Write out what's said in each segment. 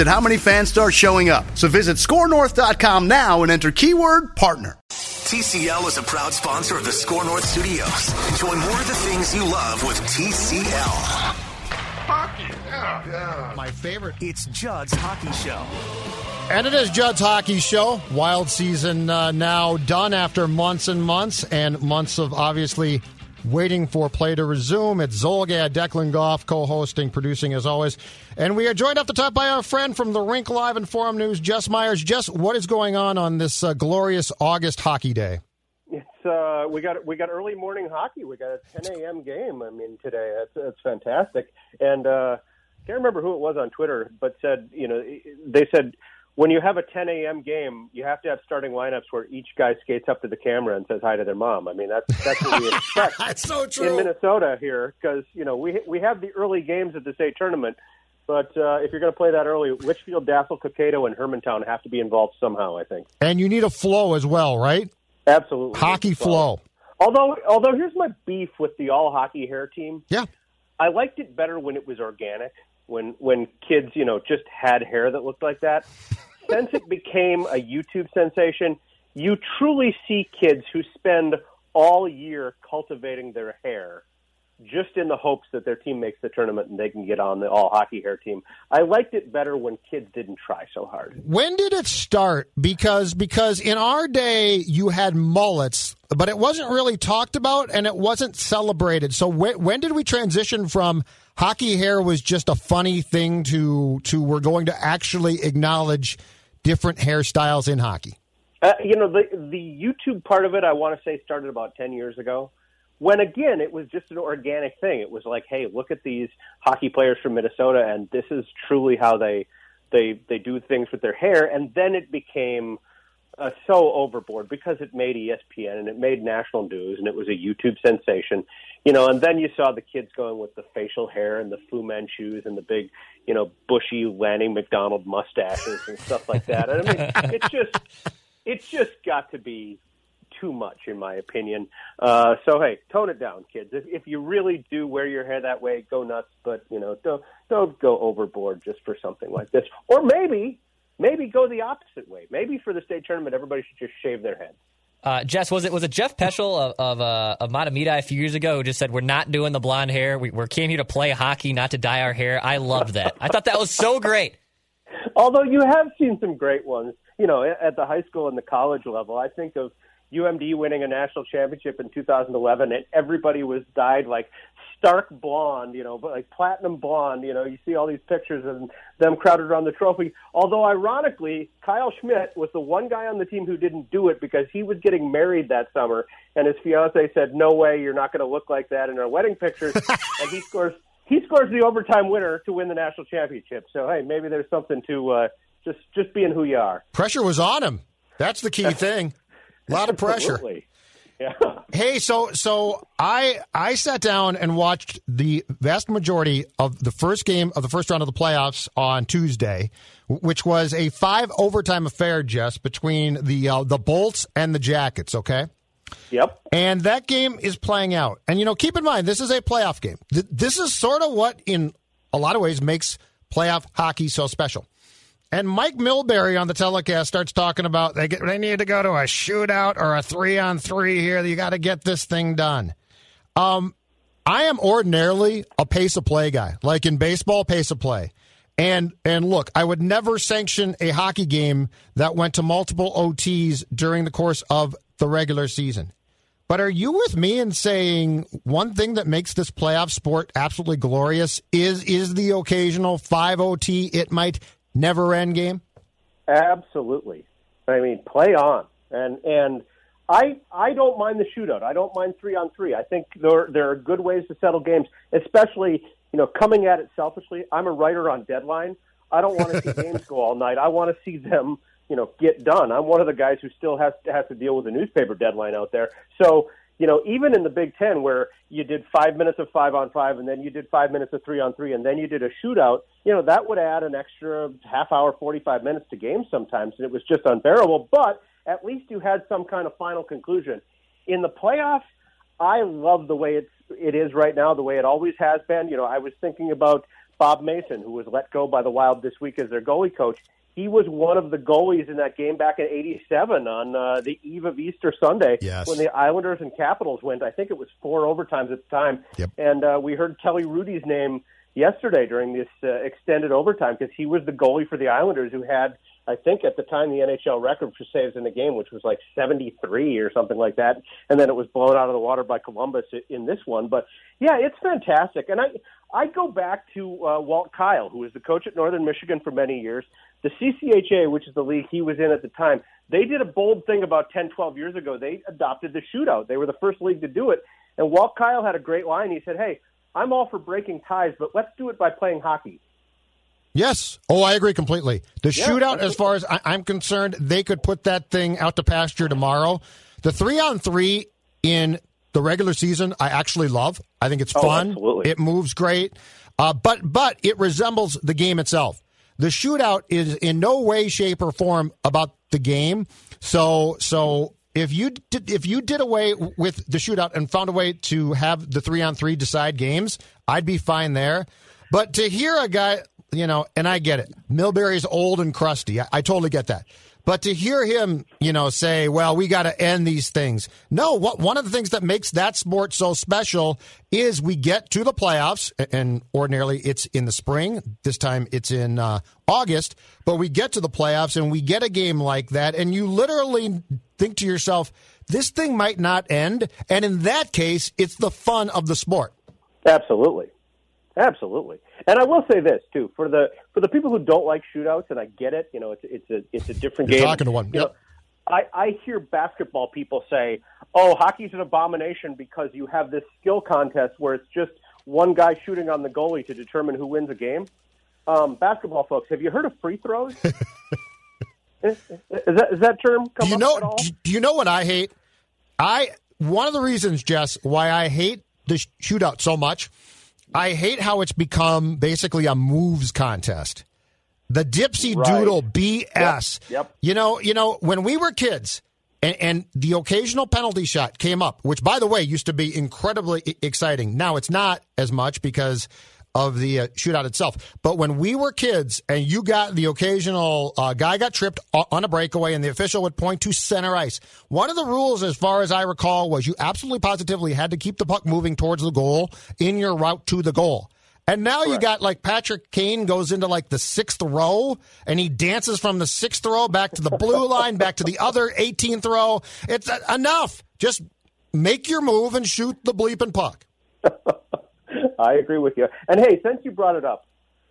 at how many fans start showing up. So visit skornorth.com now and enter keyword partner. TCL is a proud sponsor of the SKOR North Studios. Enjoy more of the things you love with TCL. Hockey, yeah, yeah. My favorite. It's Judd's Hockey Show. And it is Judd's Hockey Show. Wild season uh, now done after months and months and months of obviously waiting for play to resume. It's Zulgad, Declan Goff, co-hosting, producing as always. And we are joined off the top by our friend from the Rink Live and Forum News, Jess Myers. Jess, what is going on on this uh, glorious August hockey day? It's uh, we got we got early morning hockey. We got a 10 a.m. game. I mean today that's that's fantastic. And uh, can't remember who it was on Twitter, but said you know they said when you have a 10 a.m. game, you have to have starting lineups where each guy skates up to the camera and says hi to their mom. I mean, that's that's what we expect. that's so true in Minnesota here because you know we we have the early games at the state tournament, but uh, if you're going to play that early, Litchfield, Dassel, Cokato, and Hermantown have to be involved somehow. I think. And you need a flow as well, right? Absolutely, hockey flow. Although, although here's my beef with the all hockey hair team. Yeah, I liked it better when it was organic. When when kids, you know, just had hair that looked like that since it became a YouTube sensation, you truly see kids who spend all year cultivating their hair just in the hopes that their team makes the tournament and they can get on the all hockey hair team. I liked it better when kids didn't try so hard. When did it start? Because because in our day you had mullets, but it wasn't really talked about and it wasn't celebrated. So when, when did we transition from hockey hair was just a funny thing to to we're going to actually acknowledge different hairstyles in hockey? Uh, you know, the the YouTube part of it, I want to say, started about ten years ago. When again, it was just an organic thing. It was like, hey, look at these hockey players from Minnesota, and this is truly how they they they do things with their hair. And then it became uh, so overboard because it made ESPN and it made national news, and it was a YouTube sensation. You know, and then you saw the kids going with the facial hair and the Fu Manchus and the big, you know, bushy Lanny McDonald mustaches and stuff like that. And I mean, it's just, it's just got to be too much, in my opinion. Uh, so hey, tone it down, kids. If, if you really do wear your hair that way, go nuts. But you know, don't don't go overboard just for something like this. Or maybe, maybe go the opposite way. Maybe for the state tournament, everybody should just shave their heads. Uh, Jess, was it was it Jeff Peschel of of, uh, of a few years ago who just said we're not doing the blonde hair. We, we came here to play hockey, not to dye our hair. I loved that. I thought that was so great. Although you have seen some great ones, you know, at the high school and the college level. I think of UMD winning a national championship in 2011, and everybody was dyed like stark blonde, you know, but like platinum blonde. You know, you see all these pictures of them crowded around the trophy. Although, ironically, Kyle Schmidt was the one guy on the team who didn't do it because he was getting married that summer, and his fiance said, "No way, you're not going to look like that in our wedding pictures." and he scores. He scores the overtime winner to win the national championship. So hey, maybe there's something to uh, just just being who you are. Pressure was on him. That's the key thing. A lot of pressure. Absolutely. Yeah. Hey, so so I I sat down and watched the vast majority of the first game of the first round of the playoffs on Tuesday, which was a five overtime affair, Jess, between the uh, the Bolts and the Jackets. Okay. Yep. And that game is playing out. And you know, keep in mind this is a playoff game. Th- this is sort of what, in a lot of ways, makes playoff hockey so special. And Mike Milbury on the telecast starts talking about they get, they need to go to a shootout or a three on three here. You got to get this thing done. Um, I am ordinarily a pace of play guy, like in baseball, pace of play. And and look, I would never sanction a hockey game that went to multiple OTs during the course of the regular season. But are you with me in saying one thing that makes this playoff sport absolutely glorious is is the occasional five OT it might never end game? Absolutely. I mean, play on. And and I I don't mind the shootout. I don't mind three on three. I think there there are good ways to settle games, especially you know coming at it selfishly. I'm a writer on deadline. I don't want to see games go all night. I want to see them you know get done. I'm one of the guys who still has to has to deal with a newspaper deadline out there. So you know, even in the Big Ten where you did five minutes of five on five and then you did five minutes of three on three and then you did a shootout, you know, that would add an extra half hour, 45 minutes to games sometimes. And it was just unbearable. But at least you had some kind of final conclusion. In the playoffs, I love the way it's, it is right now, the way it always has been. You know, I was thinking about Bob Mason, who was let go by the Wild this week as their goalie coach he was one of the goalies in that game back in '87 on uh, the eve of Easter Sunday yes. when the Islanders and Capitals went. I think it was four overtimes at the time, yep. and uh, we heard Kelly Hrudey's name yesterday during this uh, extended overtime because he was the goalie for the Islanders who had, I think, at the time the NHL record for saves in the game, which was like 73 or something like that, and then it was blown out of the water by Columbus in this one. But yeah, it's fantastic, and I I go back to uh, Walt Kyle, who was the coach at Northern Michigan for many years. The CCHA, which is the league he was in at the time, they did a bold thing about 10, 12 years ago. They adopted the shootout. They were the first league to do it. And Walt Kyle had a great line. He said, Hey, I'm all for breaking ties, but let's do it by playing hockey. Yes. Oh, I agree completely. The Yeah, shootout, as far as I, I'm concerned, they could put that thing out to pasture tomorrow. The three on three in the regular season, I actually love. I think it's Oh, fun. absolutely. It moves great. Uh, but but it resembles the game itself. The shootout is in no way, shape, or form about the game. So so if you did, if you did away with the shootout and found a way to have the three on three decide games, I'd be fine there. But to hear a guy, you know, and I get it, Milbury's old and crusty. I, I totally get that. But to hear him, you know, say, "Well, we got to end these things." No, what one of the things that makes that sport so special is we get to the playoffs, and ordinarily it's in the spring. This time it's in uh, August, but we get to the playoffs and we get a game like that, and you literally think to yourself, "This thing might not end," and in that case, it's the fun of the sport. Absolutely, absolutely. And I will say this too for the for the people who don't like shootouts, and I get it. You know, it's it's a it's a different You're game. talking to one. You Yep. know, I, I hear basketball people say, "Oh, hockey's an abomination because you have this skill contest where it's just one guy shooting on the goalie to determine who wins a game." Um, basketball folks, have you heard of free throws? is, is that is that term come do you up know? at all? Do do you know what I hate? I one of the reasons, Jess, why I hate the shootout so much. I hate how it's become basically a moves contest. The dipsy Right. doodle BS. Yep. You know, you know, when we were kids, and, and the occasional penalty shot came up, which by the way used to be incredibly exciting. Now it's not as much because of the uh, shootout itself. But when we were kids, and you got the occasional uh, guy got tripped on a breakaway, and the official would point to center ice. One of the rules, as far as I recall, was you absolutely positively had to keep the puck moving towards the goal in your route to the goal. And now you got like Patrick Kane goes into like the sixth row and he dances from the sixth row back to the blue line, back to the other 18th row. It's uh, enough. Just make your move and shoot the bleeping puck. I agree with you. And hey, since you brought it up,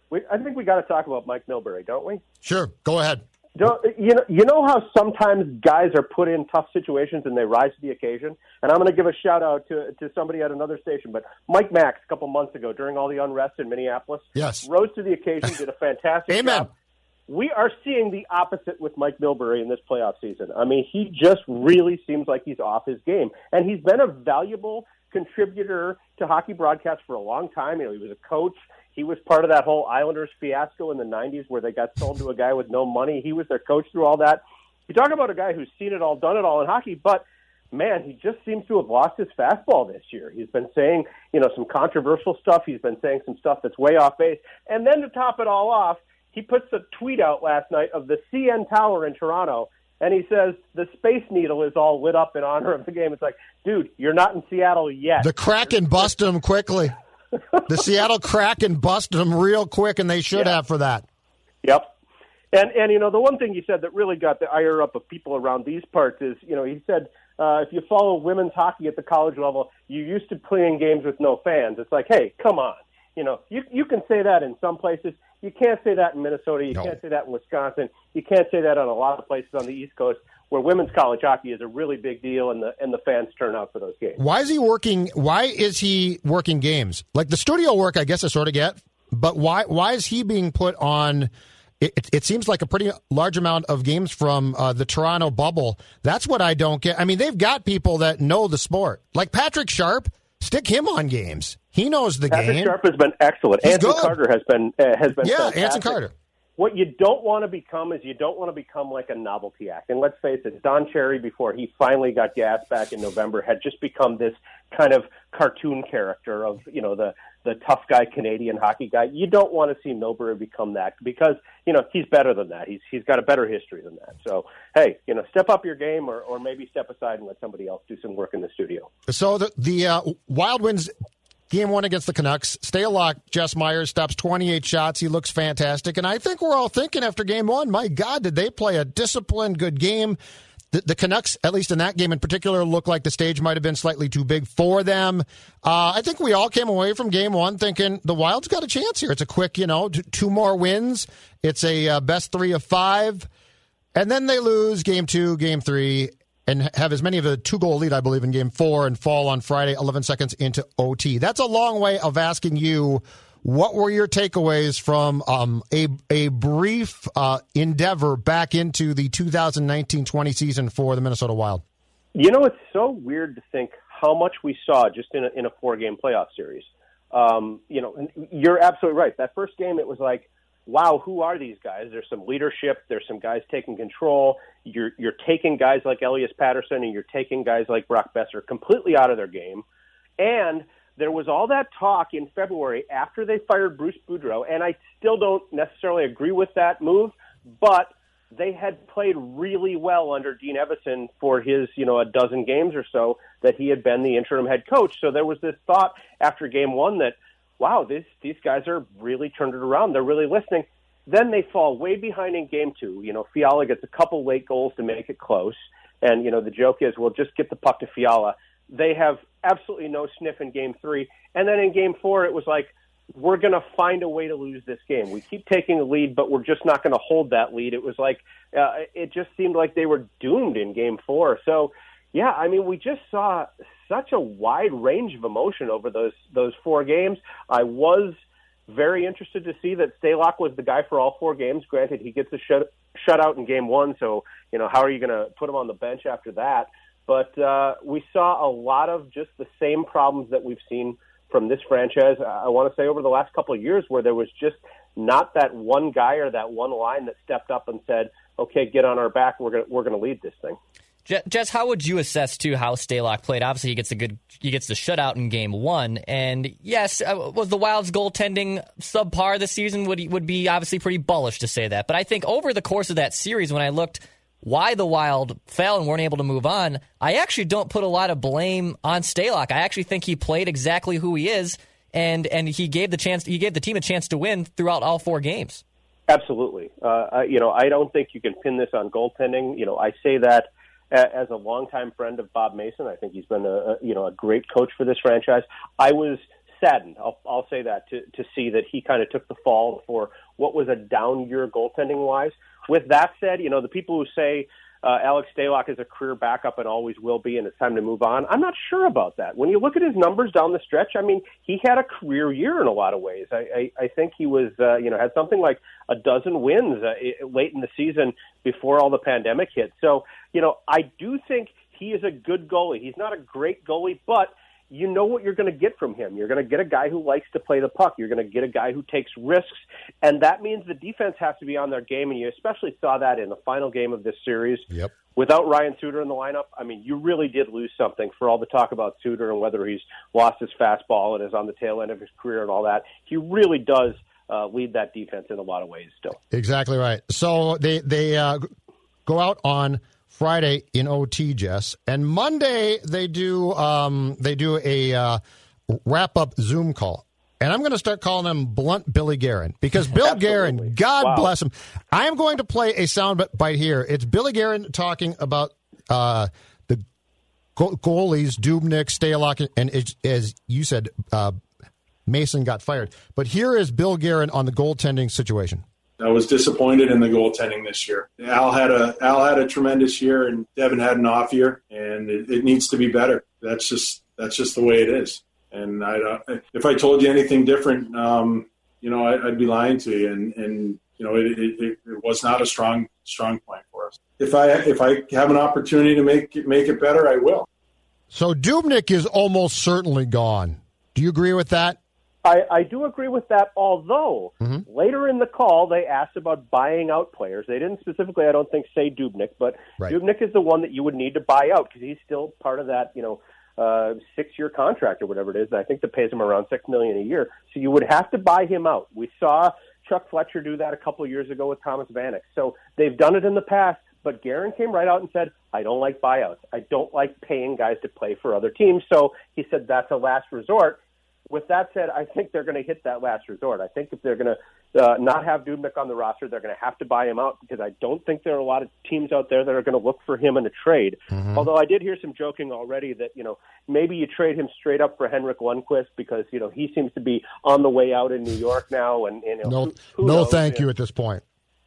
we, I think we got to talk about Mike Milbury, don't we? Sure, go ahead. Don't, you know, you know how sometimes guys are put in tough situations and they rise to the occasion. And I'm going to give a shout out to to somebody at another station, but Mike Max a couple months ago during all the unrest in Minneapolis, Yes. rose to the occasion, did a fantastic Amen. job. We are seeing the opposite with Mike Milbury in this playoff season. I mean, he just really seems like he's off his game, and he's been a valuable contributor to hockey broadcasts for a long time. You know, he was a coach. He was part of that whole Islanders fiasco in the '90s where they got sold to a guy with no money. He was their coach through all that. You talk about a guy who's seen it all, done it all in hockey, but man, he just seems to have lost his fastball this year. He's been saying, you know, some controversial stuff. He's been saying some stuff that's way off base. And then to top it all off, he puts a tweet out last night of the CN Tower in Toronto, and he says the Space Needle is all lit up in honor of the game. It's like, dude, you're not in Seattle yet. The Kraken bust him quickly. The Seattle Kraken bust him real quick, and they should Yeah. have for that. Yep. And and you know the one thing he said that really got the ire up of people around these parts is you know he said uh, if you follow women's hockey at the college level, you used to playing games with no fans. It's like, hey, come on. You know, you you can say that in some places. You can't say that in Minnesota. You No. can't say that in Wisconsin. You can't say that on a lot of places on the East Coast where women's college hockey is a really big deal and the and the fans turn out for those games. Why is he working? Why is he working games? Like the studio work, I guess I sort of get, but why why is he being put on? It, it, it seems like a pretty large amount of games from uh, the Toronto bubble. That's what I don't get. I mean, they've got people that know the sport, like Patrick Sharp. Stick him on games. He knows the Patrick game. Sharp has been excellent. He's Anson good. Carter has been uh, has been yeah, fantastic. Anson Carter. What you don't want to become is you don't want to become like a novelty act. And let's face it, Don Cherry, before he finally got gas back in November, had just become this kind of cartoon character of you know the the tough guy Canadian hockey guy. You don't want to see Milbury become that because you know he's better than that. He's he's got a better history than that. So hey, you know, step up your game or or maybe step aside and let somebody else do some work in the studio. So the the uh, Wild wins game one against the Canucks. Stalock. Jess Myers stops 28 shots. He looks fantastic. And I think we're all thinking after game one, my God, did they play a disciplined, good game? The, the Canucks, at least in that game in particular, looked like the stage might have been slightly too big for them. Uh, I think we all came away from game one thinking the Wild's got a chance here. It's a quick, you know, t- two more wins. It's a uh, best three of five. And then they lose game two, game three, and have as many of a two goal lead, I believe, in game four and fall on Friday, 11 seconds into OT. That's a long way of asking you what were your takeaways from um, a, a brief uh, endeavor back into the 2019 20 season for the Minnesota Wild? You know, it's so weird to think how much we saw just in a, in a four game playoff series. Um, you know, you're absolutely right. That first game, it was like, wow, who are these guys? There's some leadership. There's some guys taking control. You're you're taking guys like Elias Pettersson and you're taking guys like Brock Boeser completely out of their game. And there was all that talk in February after they fired Bruce Boudreau, and I still don't necessarily agree with that move, but they had played really well under Dean Evason for his, you know, a dozen games or so that he had been the interim head coach. So there was this thought after game one that, wow, this, these guys are really turned it around. They're really listening. Then they fall way behind in game two. You know, Fiala gets a couple late goals to make it close. And, you know, the joke is, well, just get the puck to Fiala. They have absolutely no sniff in game three. And then in game four, it was like, we're going to find a way to lose this game. We keep taking the lead, but we're just not going to hold that lead. It was like, uh, it just seemed like they were doomed in game four. So, yeah, I mean, we just saw such a wide range of emotion over those those four games. I was very interested to see that Stalock was the guy for all four games. Granted, he gets a shut shutout in game one, so you know how are you going to put him on the bench after that? But uh, we saw a lot of just the same problems that we've seen from this franchise. I want to say over the last couple of years, where there was just not that one guy or that one line that stepped up and said, "Okay, get on our back. We're gonna we're gonna lead this thing." Je- Jess, how would you assess too how Stalock played? Obviously, he gets a good he gets the shutout in game one, and yes, uh, was the Wild's goaltending subpar this season? Would would be obviously pretty bullish to say that, but I think over the course of that series, when I looked why the Wild fell and weren't able to move on, I actually don't put a lot of blame on Stalock. I actually think he played exactly who he is, and and he gave the chance he gave the team a chance to win throughout all four games. Absolutely. Uh, you know, I don't think you can pin this on goaltending. You know, I say that as a longtime friend of Bob Mason. I think he's been a, you know a great coach for this franchise. I was saddened. I'll, I'll say that to to see that he kind of took the fall for what was a down year goaltending wise. With that said, you know the people who say uh, Alex Stalock is a career backup and always will be, and it's time to move on. I'm not sure about that. When you look at his numbers down the stretch, I mean, he had a career year in a lot of ways. I, I, I think he was, uh, you know, had something like a dozen wins uh, late in the season before all the pandemic hit. So, you know, I do think he is a good goalie. He's not a great goalie, but you know what you're going to get from him. You're going to get a guy who likes to play the puck. You're going to get a guy who takes risks, and that means the defense has to be on their game. And you especially saw that in the final game of this series. Yep. Without Ryan Suter in the lineup, I mean, you really did lose something for all the talk about Suter and whether he's lost his fastball and is on the tail end of his career and all that. He really does uh, lead that defense in a lot of ways still. Exactly right. So they they uh, go out on Friday in OT, Jess, and Monday they do um, they do a uh, wrap up Zoom call. And I'm going to start calling him Blunt Billy Guerin because Bill. Guerin, God Wow. bless him. I am going to play a sound bite here. It's Billy Guerin talking about uh, the go- goalies, Dubnyk, Stalock, and as, as you said, uh, Mason got fired. But here is Bill Guerin on the goaltending situation. I was disappointed in the goaltending this year. Al had a Al had a tremendous year, and Devan had an off year, and it, it needs to be better. That's just that's just the way it is. And I, if I told you anything different, um, you know, I, would be lying to you. And, and you know, it, it, it, was not a strong strong point for us. If I if I have an opportunity to make make it better, I will. So Dubnyk is almost certainly gone. Do you agree with that? I, I do agree with that, although mm-hmm. later in the call they asked about buying out players. They didn't specifically, I don't think, say Dubnyk, but right. Dubnyk is the one that you would need to buy out because he's still part of that, you know, uh, six-year contract or whatever it is. And I think that pays him around six million a year. So you would have to buy him out. We saw Chuck Fletcher do that a couple of years ago with Thomas Vanek. So they've done it in the past. But Guerin came right out and said, I don't like buyouts. I don't like paying guys to play for other teams. So he said that's a last resort with that said, I think they're going to hit that last resort. I think if they're going to uh, not have Dubnyk on the roster, they're going to have to buy him out because I don't think there are a lot of teams out there that are going to look for him in a trade. Mm-hmm. Although I did hear some joking already that you know maybe you trade him straight up for Henrik Lundqvist because you know he seems to be on the way out in New York now, and, and you know, no, who, who no, knows, thank you, know. at this point.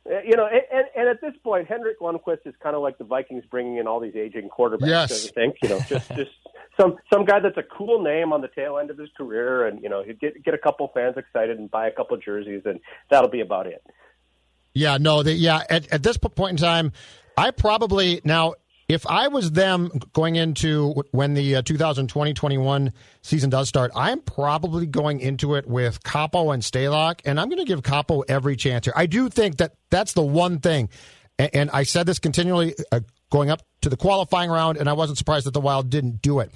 Uh, you know, and, and at this point, Henrik Lundqvist is kind of like the Vikings bringing in all these aging quarterbacks. Yes. I think you know, just just some some guy that's a cool name on the tail end of his career, and you know, he'd get get a couple fans excited and buy a couple jerseys, and that'll be about it. Yeah, no, the, yeah. At, at this point in time, I probably now if I was them going into when the uh, 2020-21 season does start, I'm probably going into it with Kaapo and Stalock, and I'm going to give Kaapo every chance here. I do think that that's the one thing, and, and I said this continually uh, going up to the qualifying round, and I wasn't surprised that the Wild didn't do it.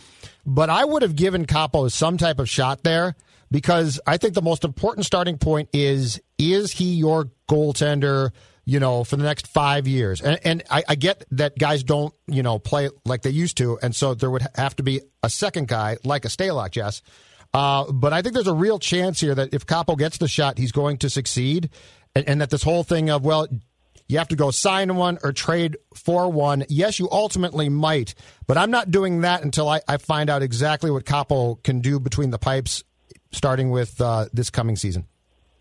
But I would have given Kaapo some type of shot there because I think the most important starting point is is he your goaltender – you know, for the next five years. And, and I, I, get that guys don't, you know, play like they used to. And so there would have to be a second guy like a Stalock, Jess. Uh, but I think there's a real chance here that if Kaapo gets the shot, he's going to succeed. And, and that this whole thing of, well, you have to go sign one or trade for one. Yes, you ultimately might, but I'm not doing that until I, I find out exactly what Kaapo can do between the pipes starting with uh, this coming season.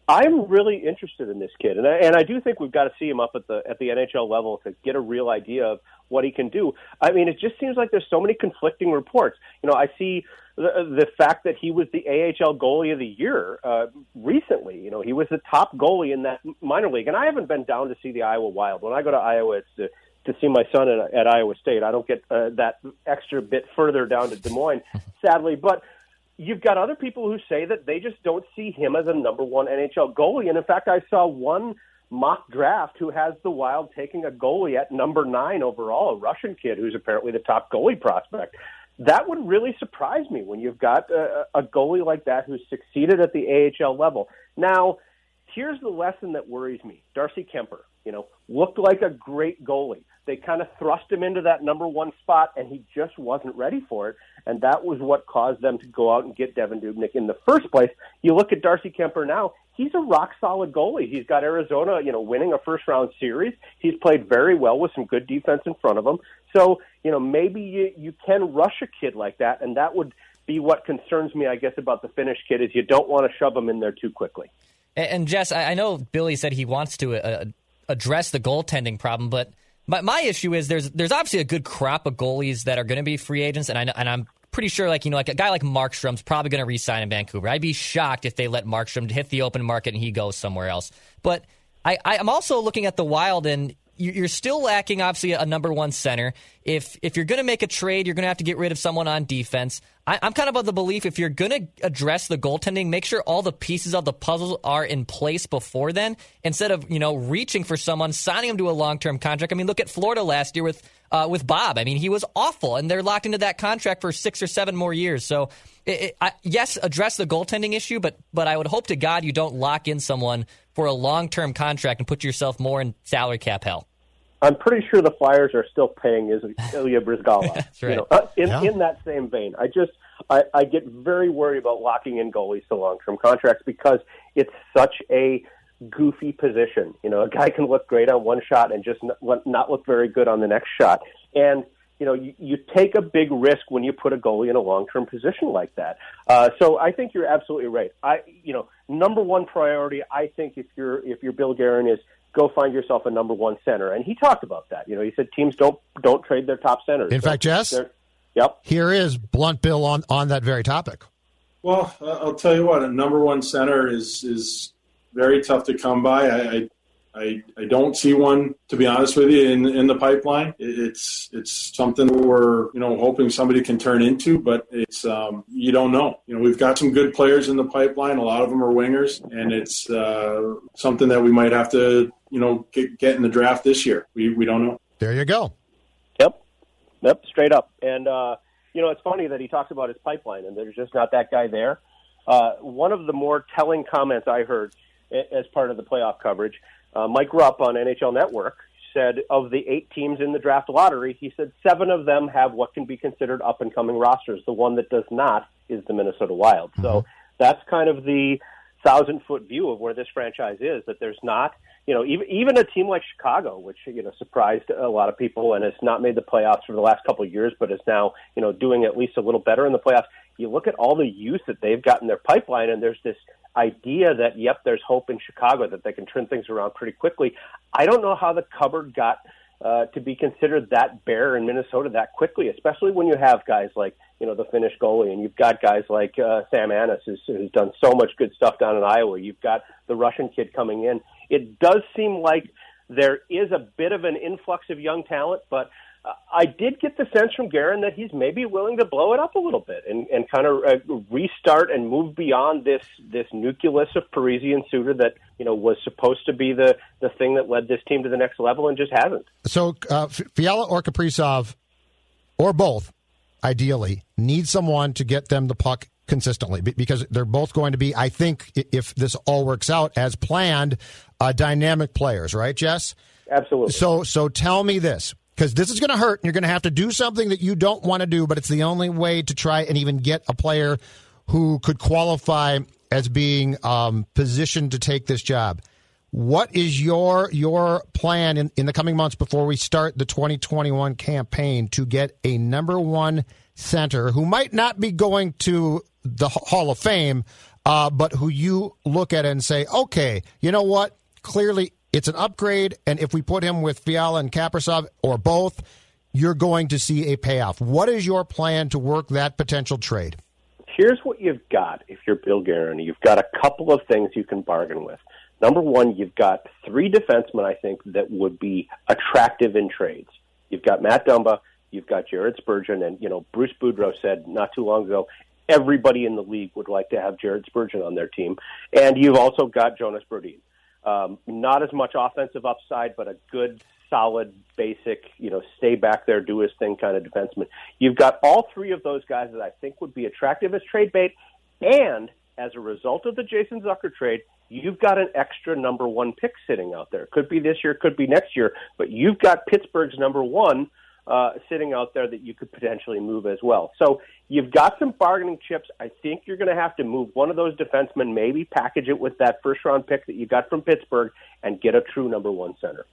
I'm really interested in this kid, and I, and I do think we've got to see him up at the at the NHL level to get a real idea of what he can do. I mean, it just seems like there's so many conflicting reports. You know, I see the, the fact that he was the AHL goalie of the year uh, recently. You know, he was the top goalie in that minor league, and I haven't been down to see the Iowa Wild. When I go to Iowa, it's to to see my son at, at Iowa State. I don't get uh, that extra bit further down to Des Moines, sadly, but you've got other people who say that they just don't see him as a number one NHL goalie. And in fact, I saw one mock draft who has the Wild taking a goalie at number nine overall, a Russian kid who's apparently the top goalie prospect. That would really surprise me when you've got a, a goalie like that who's succeeded at the AHL level. Now, here's the lesson that worries me. Darcy Kuemper, you know, looked like a great goalie. They kind of thrust him into that number one spot, and he just wasn't ready for it. And that was what caused them to go out and get Devan Dubnyk in the first place. You look at Darcy Kuemper now; he's a rock solid goalie. He's got Arizona, you know, winning a first round series. He's played very well with some good defense in front of him. So, you know, maybe you, you can rush a kid like that, and that would be what concerns me, I guess, about the Finnish kid is you don't want to shove him in there too quickly. And Jess, I know Billy said he wants to uh, address the goaltending problem, but my, my issue is there's there's obviously a good crop of goalies that are going to be free agents, and I and I'm pretty sure like you know like a guy like Markstrom's probably going to re-sign in Vancouver. I'd be shocked if they let Markstrom hit the open market and he goes somewhere else. But I, I'm also looking at the Wild, and you're still lacking obviously a number one center. If if you're going to make a trade, you're going to have to get rid of someone on defense. I, am kind of of the belief if you're going to address the goaltending, make sure all the pieces of the puzzle are in place before then, instead of you know reaching for someone, signing them to a long term contract. I mean, look at Florida last year with uh, with Bob. I mean, he was awful, and they're locked into that contract for six or seven more years. So, it, it, I, yes, address the goaltending issue, but but I would hope to God you don't lock in someone for a long term contract and put yourself more in salary cap hell. I'm pretty sure the Flyers are still paying Ilya Bryzgalov. That's right. You know, uh, in yeah. in that same vein, I just I, I get very worried about locking in goalies to long term contracts because it's such a goofy position. You know, a guy can look great on one shot and just not, not look very good on the next shot. And you know, you, you take a big risk when you put a goalie in a long-term position like that. Uh, so I think you're absolutely right. I, you know, number one priority, I think if you're if you're Bill Guerin is go find yourself a number one center, and he talked about that. You know, he said teams don't don't trade their top centers. In So fact, Jess, yep. here is Blunt Bill on, on that very topic. Well, uh, I'll tell you what, a number one center is is very tough to come by. I I, I, I don't see one, to be honest with you, in in the pipeline. It's it's something we're you know hoping somebody can turn into, but it's um, you don't know. You know, we've got some good players in the pipeline. A lot of them are wingers, and it's uh, something that we might have to you know get, get in the draft this year. We we don't know. There you go. Yep. Yep, straight up. And uh, you know, it's funny that he talks about his pipeline, and there's just not that guy there. Uh, one of the more telling comments I heard as part of the playoff coverage, uh, Mike Rupp on NHL Network said of the eight teams in the draft lottery, he said seven of them have what can be considered up and coming rosters. The one that does not is the Minnesota Wild. So that's kind of the thousand foot view of where this franchise is. That there's not, you know, even even a team like Chicago, which you know surprised a lot of people and has not made the playoffs for the last couple of years, but is now you know doing at least a little better in the playoffs. You look at all the youth that they've got in their pipeline, and there's this idea that yep, there's hope in Chicago that they can turn things around pretty quickly. I don't know how the cupboard got uh, to be considered that bare in Minnesota that quickly, especially when you have guys like you know the Finnish goalie, and you've got guys like uh, Sam Anas, who's, who's done so much good stuff down in Iowa. You've got the Russian kid coming in. It does seem like there is a bit of an influx of young talent, but I did get the sense from Guerin that he's maybe willing to blow it up a little bit and, and kind of uh, restart and move beyond this this nucleus of Parise and Suter that you know was supposed to be the the thing that led this team to the next level and just hasn't. So uh, Fiala or Kaprizov, or both, ideally, need someone to get them the puck consistently because they're both going to be, I think, if this all works out as planned, uh, dynamic players, right, Jess? Absolutely. So, so tell me this. Because this is going to hurt, and you're going to have to do something that you don't want to do, but it's the only way to try and even get a player who could qualify as being um, positioned to take this job. What is your your plan in, in the coming months before we start the 2021 campaign to get a number one center who might not be going to the Hall of Fame, uh, but who you look at and say, okay, you know what? Clearly, it's an upgrade, and if we put him with Fiala and Kaprizov or both, you're going to see a payoff. What is your plan to work that potential trade? here's what you've got if you're Bill Guerin. You've got a couple of things you can bargain with. Number one, you've got three defensemen, I think, that would be attractive in trades. You've got Matt Dumba, you've got Jared Spurgeon, and, you know, Bruce Boudreau said not too long ago, everybody in the league would like to have Jared Spurgeon on their team. And you've also got Jonas Brodin. Um, not as much offensive upside, but a good, solid, basic, you know, stay back there, do his thing kind of defenseman. You've got all three of those guys that I think would be attractive as trade bait. And as a result of the Jason Zucker trade, you've got an extra number one pick sitting out there. Could be this year, could be next year, but you've got Pittsburgh's number one uh, sitting out there that you could potentially move as well. So you've got some bargaining chips. I think you're going to have to move one of those defensemen, maybe package it with that first round pick that you got from Pittsburgh, and get a true number one center.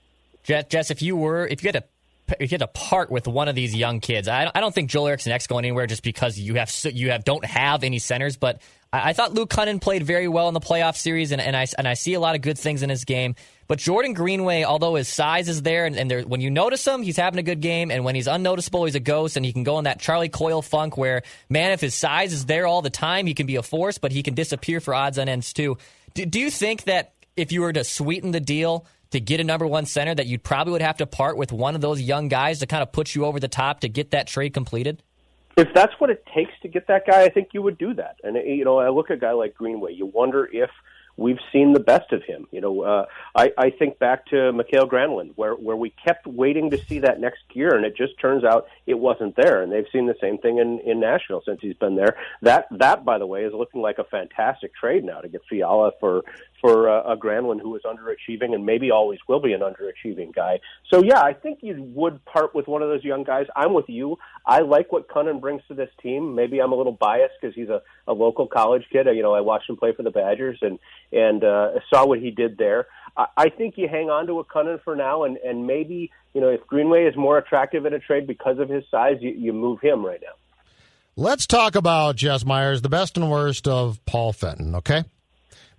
Jess, if you were, if you had to, you had to part with one of these young kids, I, don't think Joel Eriksson Ek going anywhere just because you have you have don't have any centers. But I, I thought Luke Kunin played very well in the playoff series, and, and I and I see a lot of good things in his game. But Jordan Greenway, although his size is there, and, and there, when you notice him, he's having a good game, and when he's unnoticeable, he's a ghost, and he can go in that Charlie Coyle funk where, man, if his size is there all the time, he can be a force, but he can disappear for odds on ends too. Do, do you think that if you were to sweeten the deal? to get a number one center that you probably would have to part with one of those young guys to kind of put you over the top to get that trade completed? If that's what it takes to get that guy, I think you would do that. And you know, I look at a guy like Greenway. You wonder if we've seen the best of him. You know, uh, I, I think back to Mikael Granlund, where where we kept waiting to see that next gear, and it just turns out it wasn't there. And they've seen the same thing in in Nashville since he's been there. That that, by the way, is looking like a fantastic trade now to get Fiala for for uh, a Granlund who is underachieving and maybe always will be an underachieving guy. So yeah, I think you would part with one of those young guys. I'm with you. I like what Kunin brings to this team. Maybe I'm a little biased because he's a, a local college kid. You know, I watched him play for the Badgers and and uh, saw what he did there. I, I think you hang on to a Kunin for now, and and maybe you know if Greenway is more attractive in a trade because of his size, you, you move him right now. Let's talk about Jess Myers, the best and worst of Paul Fenton. Okay.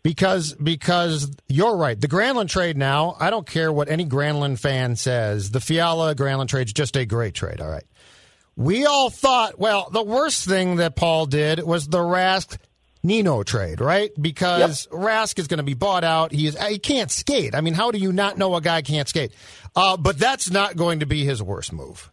Because because you're right. The Granlund trade now, I don't care what any Granlund fan says. The Fiala Granlund trade is just a great trade. All right. We all thought, well, the worst thing that Paul did was the Rask Nino trade, right? Because yep. Rask is going to be bought out. He is he can't skate. I mean, how do you not know a guy can't skate? Uh, but that's not going to be his worst move.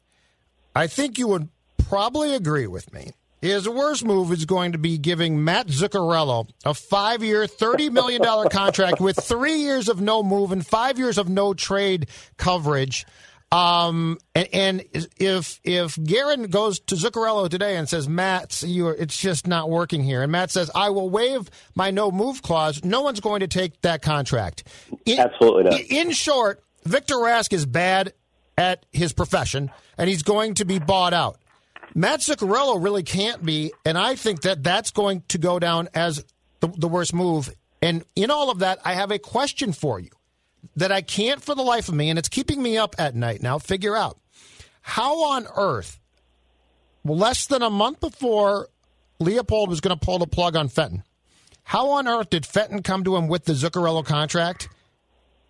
I think you would probably agree with me his worst move is going to be giving Matt Zuccarello a five year, $30 million contract with three years of no move and five years of no trade coverage. Um, and, and, if if Guerin goes to Zuccarello today and says, Matt, you it's just not working here, and Matt says, I will waive my no move clause, no one's going to take that contract. In, Absolutely not. In short, Victor Rask is bad at his profession, and he's going to be bought out. Matt Zuccarello really can't be, and I think that that's going to go down as the, the worst move. And in all of that, I have a question for you that I can't for the life of me, and it's keeping me up at night now, figure out. How on earth, less than a month before Leopold was going to pull the plug on Fenton, how on earth did Fenton come to him with the Zuccarello contract?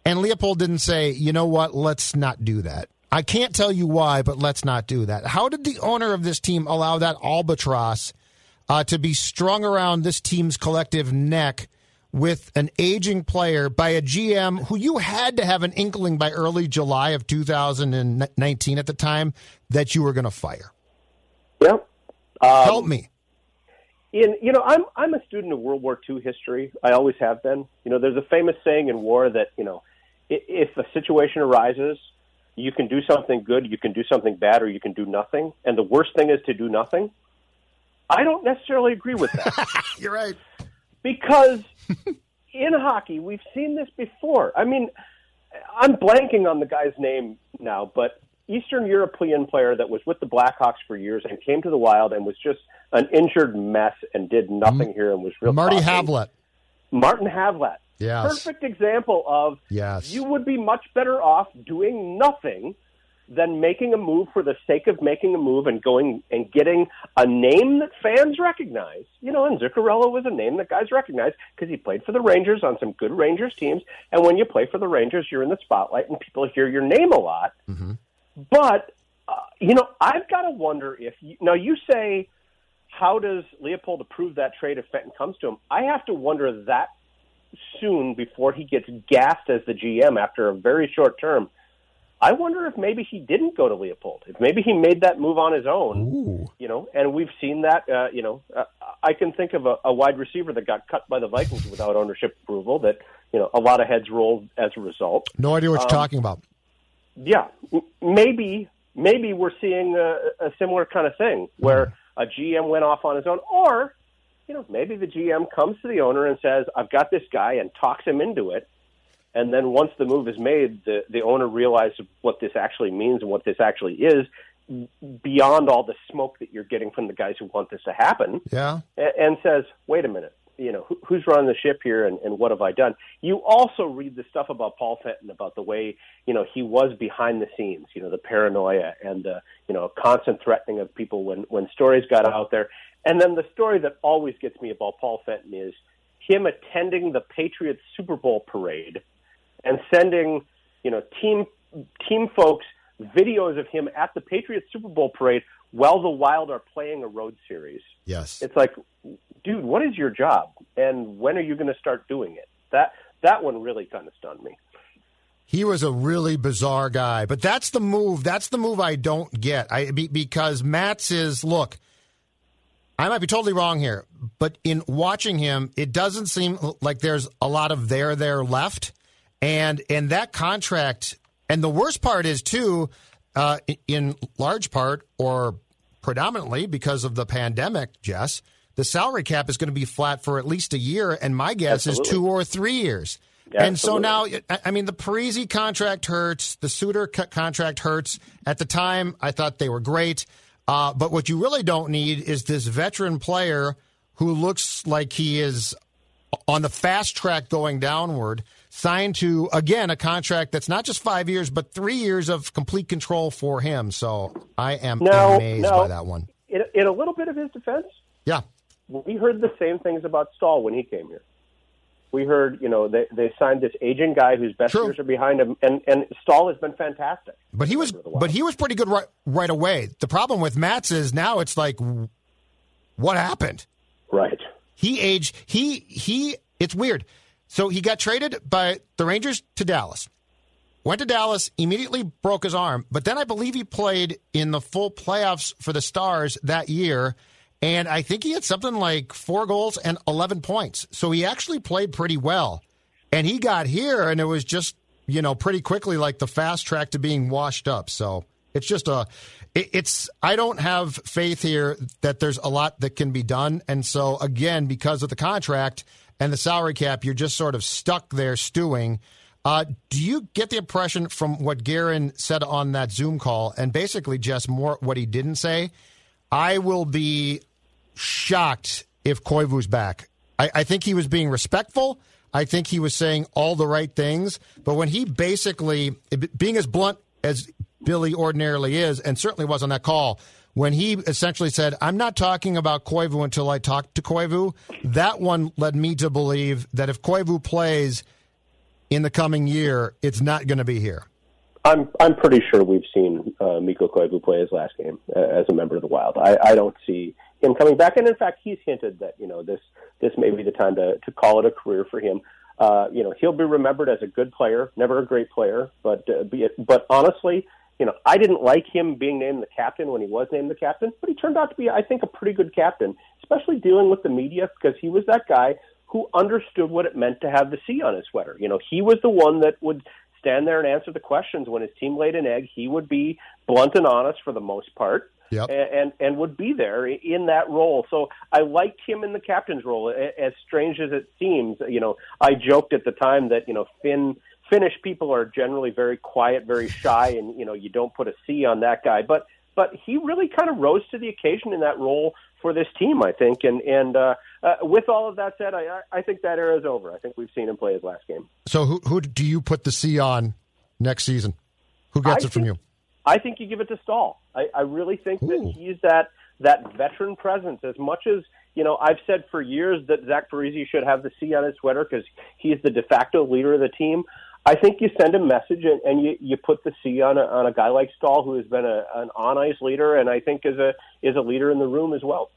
And Leopold didn't say, you know what, let's not do that. I can't tell you why, but let's not do that. How did the owner of this team allow that albatross uh, to be strung around this team's collective neck with an aging player by a GM who you had to have an inkling by early July of 2019 at the time that you were going to fire? Yep. Um, Help me. In you know, I'm I'm a student of World War II history. I always have been. You know, there's a famous saying in war that you know, if a situation arises you can do something good, you can do something bad, or you can do nothing. And the worst thing is to do nothing. I don't necessarily agree with that. You're right. Because in hockey, we've seen this before. I mean, I'm blanking on the guy's name now, but Eastern European player that was with the Blackhawks for years and came to the Wild and was just an injured mess and did nothing mm-hmm. here and was real. Marty Havlat. Martin Havlat. Yes. Perfect example of yes. you would be much better off doing nothing than making a move for the sake of making a move and going and getting a name that fans recognize. You know, and Zuccarello was a name that guys recognize because he played for the Rangers on some good Rangers teams. And when you play for the Rangers, you're in the spotlight and people hear your name a lot. Mm-hmm. But, uh, you know, I've got to wonder if, you, now you say, how does Leopold approve that trade if Fenton comes to him? I have to wonder that soon before he gets gassed as the GM after a very short term. I wonder if maybe he didn't go to Leopold. If maybe he made that move on his own. Ooh. You know, and we've seen that. Uh, you know, uh, I can think of a, a wide receiver that got cut by the Vikings without ownership approval. That you know, a lot of heads rolled as a result. No idea what you're um, talking about. Yeah, maybe maybe we're seeing a, a similar kind of thing where mm. a GM went off on his own, or you know, maybe the GM comes to the owner and says, "I've got this guy," and talks him into it. And then once the move is made, the the owner realizes what this actually means and what this actually is, beyond all the smoke that you're getting from the guys who want this to happen. Yeah, and, and says, "Wait a minute." You know who, who's running the ship here, and, and what have I done? You also read the stuff about Paul Fenton about the way you know he was behind the scenes. You know the paranoia and the you know constant threatening of people when when stories got out there. And then the story that always gets me about Paul Fenton is him attending the Patriots Super Bowl parade and sending, you know, team team folks videos of him at the Patriots Super Bowl parade while the Wild are playing a road series. Yes. It's like, dude, what is your job and when are you going to start doing it? That that one really kind of stunned me. He was a really bizarre guy, but that's the move. That's the move I don't get. I because Matt's is look. I might be totally wrong here, but in watching him, it doesn't seem like there's a lot of there there left. And in that contract, and the worst part is too, uh, in large part or predominantly because of the pandemic, Jess, the salary cap is going to be flat for at least a year, and my guess Absolutely. is two or three years. Yeah, and so now, I mean, the Parise contract hurts. The Suter contract hurts. At the time, I thought they were great. Uh, but what you really don't need is this veteran player who looks like he is on the fast track going downward signed to again a contract that's not just five years, but three years of complete control for him. So I am amazed by that one. In, in a little bit of his defense, Yeah, we heard the same things about Staal when he came here. We heard, you know, they they signed this aging guy whose best True. years are behind him, and and Staal has been fantastic. but he was but he was pretty good right right away. The problem with Mats is now it's like, what happened? Right. He aged. He he. It's weird. So he got traded by the Rangers to Dallas. Went to Dallas, immediately broke his arm, but then I believe he played in the full playoffs for the Stars that year. And I think he had something like four goals and 11 points. So he actually played pretty well. And he got here, and it was just, you know, pretty quickly like the fast track to being washed up. So it's just a, it- it's, I don't have faith here that there's a lot that can be done. And so, again, because of the contract and the salary cap, you're just sort of stuck there stewing. Uh, do you get the impression from what Guerin said on that Zoom call, and basically just more what he didn't say? I will be shocked if Koivu's back. I, I think he was being respectful. I think he was saying all the right things. But when he basically, being as blunt as Billy ordinarily is, and certainly was on that call, when he essentially said, I'm not talking about Koivu until I talk to Koivu, that one led me to believe that if Koivu plays in the coming year, it's not going to be here. I'm I'm pretty sure we've seen uh, Mikko Koivu play his last game uh, as a member of the Wild. I, I don't see him coming back, and in fact, he's hinted that you know this this may be the time to to call it a career for him. Uh, you know, he'll be remembered as a good player, never a great player, but uh, be it, but honestly, you know, I didn't like him being named the captain when he was named the captain, but he turned out to be, I think, a pretty good captain, especially dealing with the media because he was that guy who understood what it meant to have the C on his sweater. You know, he was the one that would stand there and answer the questions when his team laid an egg. He would be blunt and honest for the most part. Yep. And, and and would be there in that role. So I liked him in the captain's role. As strange as it seems, you know, I joked at the time that you know Finn Finnish people are generally very quiet, very shy, and you know you don't put a C on that guy. But but he really kind of rose to the occasion in that role for this team, I think. And and uh, uh, with all of that said, I I think that era is over. I think we've seen him play his last game. So who who do you put the C on next season? Who gets I it from think- you? I think you give it to Staal. I, I really think Ooh. that he's that that veteran presence. As much as you know, I've said for years that Zach Parise should have the C on his sweater because he's the de facto leader of the team. I think you send a message and, and you, you put the C on a, on a guy like Staal, who has been a, an on ice leader, and I think is a is a leader in the room as well.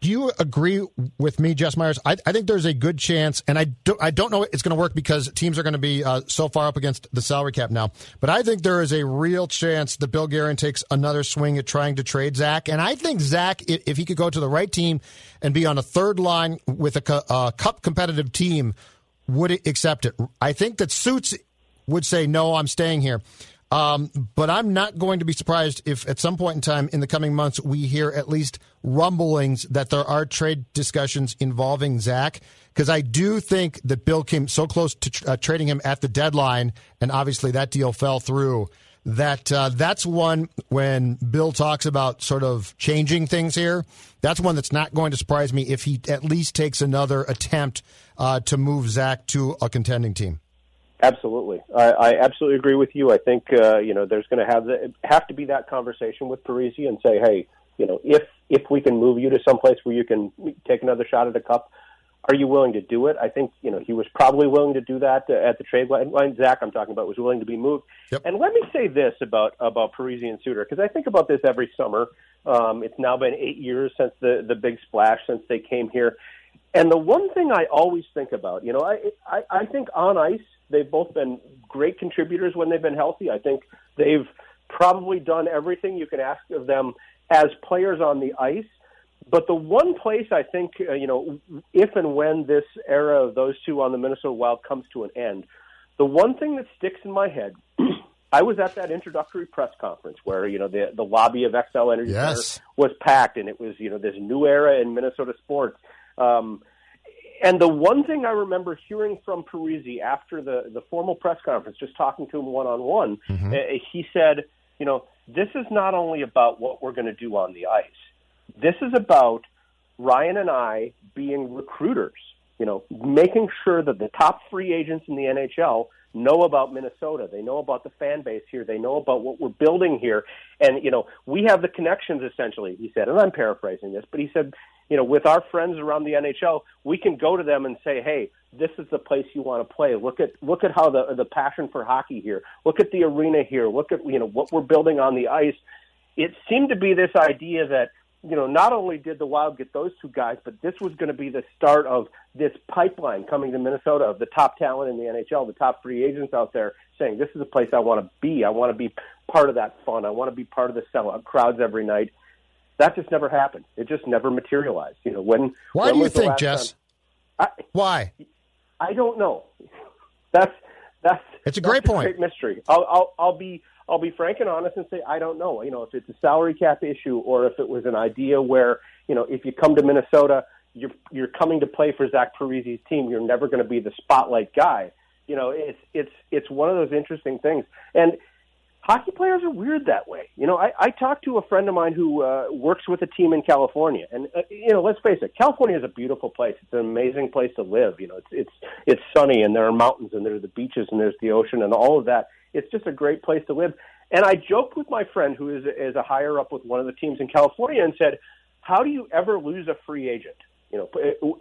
Do you agree with me, Jess Myers? I, I think there's a good chance, and I don't, I don't know it's going to work because teams are going to be uh, so far up against the salary cap now. But I think there is a real chance that Bill Guerin takes another swing at trying to trade Zach. And I think Zach, if he could go to the right team and be on a third line with a cu- uh, cup competitive team, would accept it. I think that Suter would say, no, I'm staying here. Um, but I'm not going to be surprised if at some point in time in the coming months we hear at least rumblings that there are trade discussions involving Zach. Because I do think that Bill came so close to uh, trading him at the deadline, and obviously that deal fell through. That uh, that's one when Bill talks about sort of changing things here. That's one that's not going to surprise me if he at least takes another attempt uh, to move Zach to a contending team. Absolutely, I, I absolutely agree with you. I think uh, you know there's going to have the, have to be that conversation with Parise and say, hey, you know, if if we can move you to someplace where you can take another shot at a cup, are you willing to do it? I think you know he was probably willing to do that at the trade line. line Zach, I'm talking about, was willing to be moved. Yep. And let me say this about about Parise and Suter because I think about this every summer. Um, it's now been eight years since the the big splash since they came here. And the one thing I always think about, you know, I, I I think on ice they've both been great contributors when they've been healthy. I think they've probably done everything you can ask of them as players on the ice. But the one place I think, uh, you know, if and when this era of those two on the Minnesota Wild comes to an end, the one thing that sticks in my head, I was at that introductory press conference where, you know, the, the lobby of Xcel Energy Yes. Was packed and it was, you know, this new era in Minnesota sports. Um, and the one thing I remember hearing from Parise after the, the formal press conference, just talking to him one on one, he said, you know, this is not only about what we're going to do on the ice. This is about Ryan and I being recruiters You know, making sure that the top free agents in the NHL know about Minnesota. They know about the fan base here. They know about what we're building here. And, you know, we have the connections essentially, he said, and I'm paraphrasing this, but he said, you know, with our friends around the NHL, we can go to them and say, "Hey, this is the place you want to play. Look at look at how the the passion for hockey here. Look at the arena here. Look at you know what we're building on the ice." It seemed to be this idea that you know, not only did the Wild get those two guys, but this was going to be the start of this pipeline coming to Minnesota of the top talent in the NHL, the top free agents out there saying, this is a place I want to be. I want to be part of that fun. I want to be part of the sellout crowds every night. That just never happened. It just never materialized. You know, when. Why when do you think, Jess? I, Why? I don't know. That's that's It's a that's great point. great mystery. I'll, I'll I'll be I'll be frank and honest and say I don't know. You know, if it's a salary cap issue or if it was an idea where you know if you come to Minnesota, you're you're coming to play for Zach Parise's team. You're never going to be the spotlight guy. You know, it's it's it's one of those interesting things. And hockey players are weird that way. You know, I, I talked to a friend of mine who uh, works with a team in California, and uh, you know, let's face it, California is a beautiful place. It's an amazing place to live. You know, it's it's it's sunny, and there are mountains, and there are the beaches, and there's the ocean, and all of that. It's just a great place to live. And I joked with my friend who is is a higher up with one of the teams in California, and said, "How do you ever lose a free agent?" You know,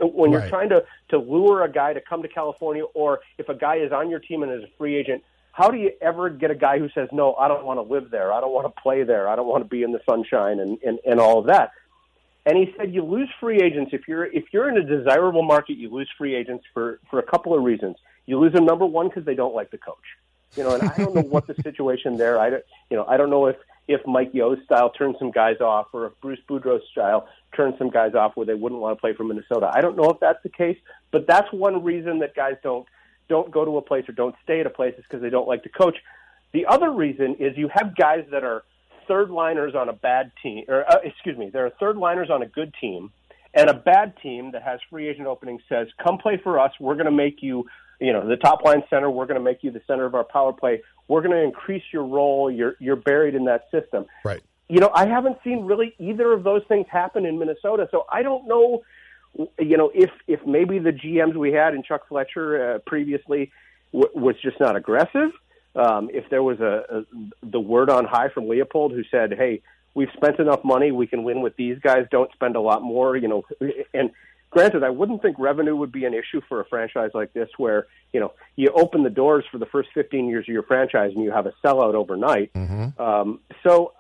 when you're Right. trying to to lure a guy to come to California, or if a guy is on your team and is a free agent, how do you ever get a guy who says, "No, I don't want to live there. I don't want to play there. I don't want to be in the sunshine and and, and all of that." And he said, "You lose free agents if you're if you're in a desirable market. You lose free agents for for a couple of reasons. You lose them number one because they don't like the coach. You know, and I don't know what the situation there. I don't, you know, I don't know if if Mike Yeo's style turns some guys off, or if Bruce Boudreau's style turns some guys off where they wouldn't want to play for Minnesota. I don't know if that's the case, but that's one reason that guys don't don't go to a place or don't stay at a place is because they don't like the coach. The other reason is you have guys that are third liners on a bad team, or uh, excuse me, there are third liners on a good team, and a bad team that has free agent openings says, "Come play for us. We're going to make you, you know, the top line center. We're going to make you the center of our power play. We're going to increase your role. You're you're buried in that system." Right. You know, I haven't seen really either of those things happen in Minnesota, so I don't know. You know, if if maybe the GMs we had in Chuck Fletcher uh, previously w- was just not aggressive. Um, if there was a, a the word on high from Leipold who said, "Hey, we've spent enough money, we can win with these guys. Don't spend a lot more." You know, and granted, I wouldn't think revenue would be an issue for a franchise like this, where you know you open the doors for the first 15 years of your franchise and you have a sellout overnight. Um, so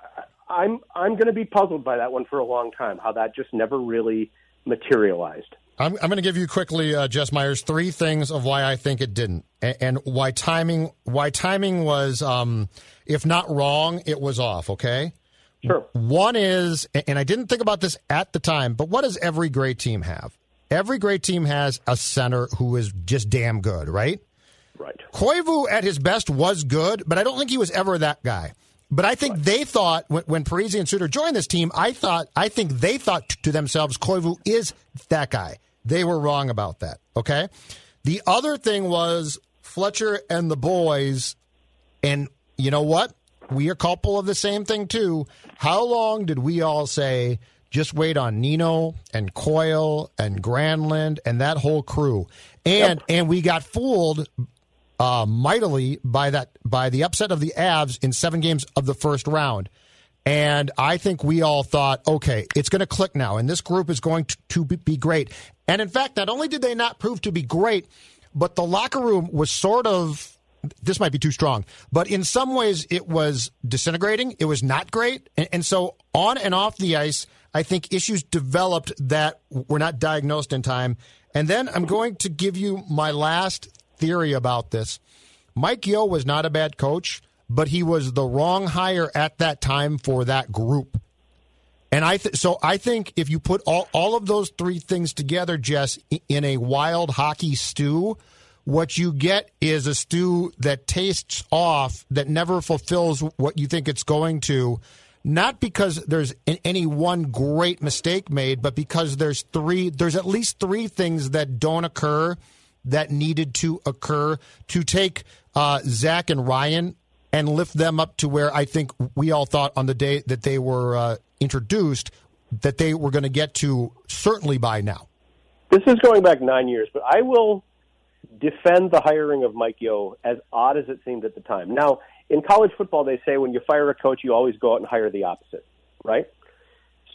I'm I'm going to be puzzled by that one for a long time. How that just never really materialized. I'm, I'm going to give you quickly, uh, Jess Myers, three things of why I think it didn't, and, and why timing why timing was, um, if not wrong, it was off. Okay. Sure. One is, and I didn't think about this at the time, but what does every great team have? Every great team has a center who is just damn good, right? Right. Koivu at his best was good, but I don't think he was ever that guy. But I think they thought when, when Parise and Suter joined this team, I thought I think they thought to themselves, Koivu is that guy. They were wrong about that. Okay. The other thing was Fletcher and the boys, and you know what? We are culpable of the same thing too. How long did we all say? Just wait on Nino and Coyle and Granlund and that whole crew, and and we got fooled uh, mightily by that by the upset of the Avs in seven games of the first round. And I think we all thought, okay, it's going to click now, and this group is going to, to be- be great. And in fact, not only did they not prove to be great, but the locker room was sort of this might be too strong, but in some ways it was disintegrating. It was not great. And, and so on and off the ice, I think issues developed that were not diagnosed in time. And then I'm going to give you my last theory about this. Mike Yeo was not a bad coach, but he was the wrong hire at that time for that group. And I th- so I think if you put all, all of those three things together, Jess, in a wild hockey stew, what you get is a stew that tastes off, that never fulfills what you think it's going to. Not because there's any one great mistake made, but because there's three, there's at least three things that don't occur that needed to occur to take uh, Zach and Ryan and lift them up to where I think we all thought on the day that they were uh, introduced that they were going to get to certainly by now. This is going back nine years, but I will defend the hiring of Mike Yeo as odd as it seemed at the time. Now, in college football, they say when you fire a coach, you always go out and hire the opposite, right?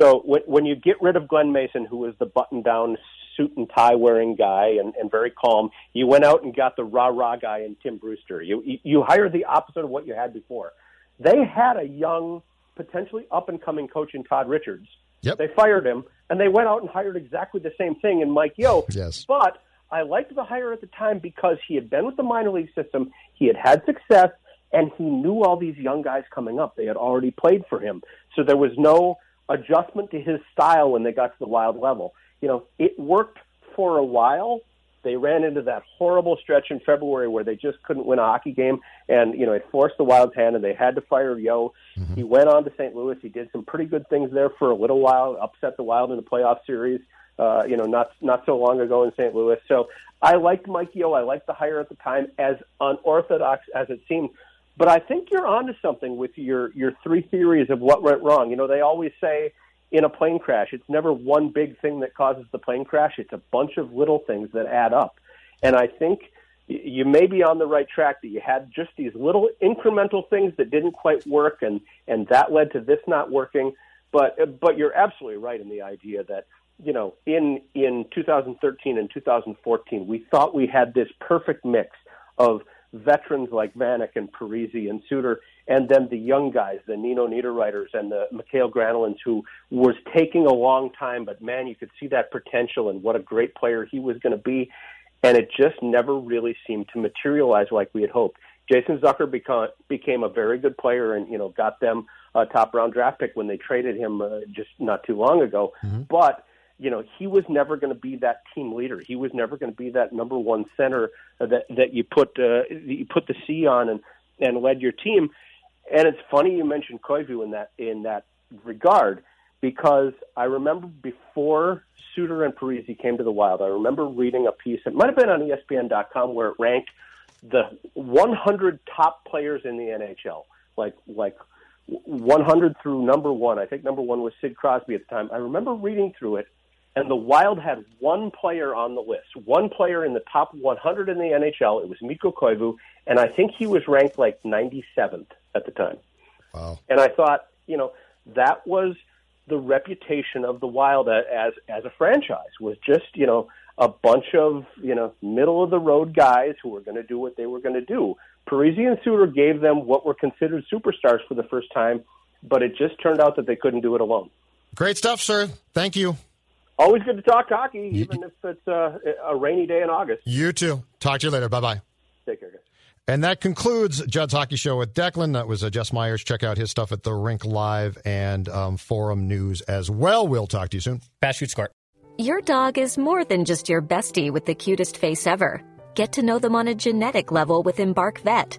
So when, when you get rid of Glen Mason, who was the button-down suit and tie wearing guy and, and very calm, you went out and got the rah rah guy in Tim Brewster. You, you you hired the opposite of what you had before. They had a young, potentially up and coming coach in Todd Richards. Yep. They fired him, and they went out and hired exactly the same thing in Mike Yeo. Yes. But I liked the hire at the time because he had been with the minor league system, he had had success, and he knew all these young guys coming up. They had already played for him, so there was no adjustment to his style when they got to the wild level. You know, it worked for a while. They ran into that horrible stretch in February where they just couldn't win a hockey game, and you know it forced the Wild's hand, and they had to fire Yeo. Mm-hmm. He went on to St. Louis. He did some pretty good things there for a little while, upset the Wild in the playoff series uh, you know, not not so long ago in St. Louis. So I liked Mike Yeo. I liked the hire at the time, as unorthodox as it seemed. But I think you're onto something with your your three theories of what went wrong. You know, they always say in a plane crash, it's never one big thing that causes the plane crash. It's a bunch of little things that add up. And I think you may be on the right track that you had just these little incremental things that didn't quite work and and that led to this not working but but you're absolutely right in the idea that you know, in in 2013 and 2014, we thought we had this perfect mix of veterans like Vanek and Parise and Suter, and then the young guys, the Nino Niederreiters and the Mikael Granlunds, who was taking a long time, but man, you could see that potential and what a great player he was going to be, and it just never really seemed to materialize like we had hoped. Jason Zucker became became a very good player, and you know, got them a top round draft pick when they traded him uh, just not too long ago, mm-hmm. but you know, he was never going to be that team leader. He was never going to be that number one center that that you put uh, you put the C on and and led your team. And it's funny you mentioned Koivu in that in that regard because I remember before Suter and Parise came to the Wild, I remember reading a piece. It might have been on ESPN.com where it ranked the 100 top players in the NHL, like like 100 through number one. I think number one was Sid Crosby at the time. I remember reading through it and the Wild had one player on the list, one player in the top 100 in the NHL. It was Mikko Koivu, and I think he was ranked like 97th at the time. Wow! And I thought, you know, that was the reputation of the Wild as as a franchise was just, you know, a bunch of you know middle of the road guys who were going to do what they were going to do. Parise and Suter gave them what were considered superstars for the first time, but it just turned out that they couldn't do it alone. Great stuff, sir. Thank you. Always good to talk hockey, even if it's uh, a rainy day in August. You too. Talk to you later. Bye bye. Take care, guys. And that concludes Judd's Hockey Show with Declan. That was uh, Jess Myers. Check out his stuff at the Rink Live and um, Forum News as well. We'll talk to you soon. Fast shoot score. Your dog is more than just your bestie with the cutest face ever. Get to know them on a genetic level with Embark Vet.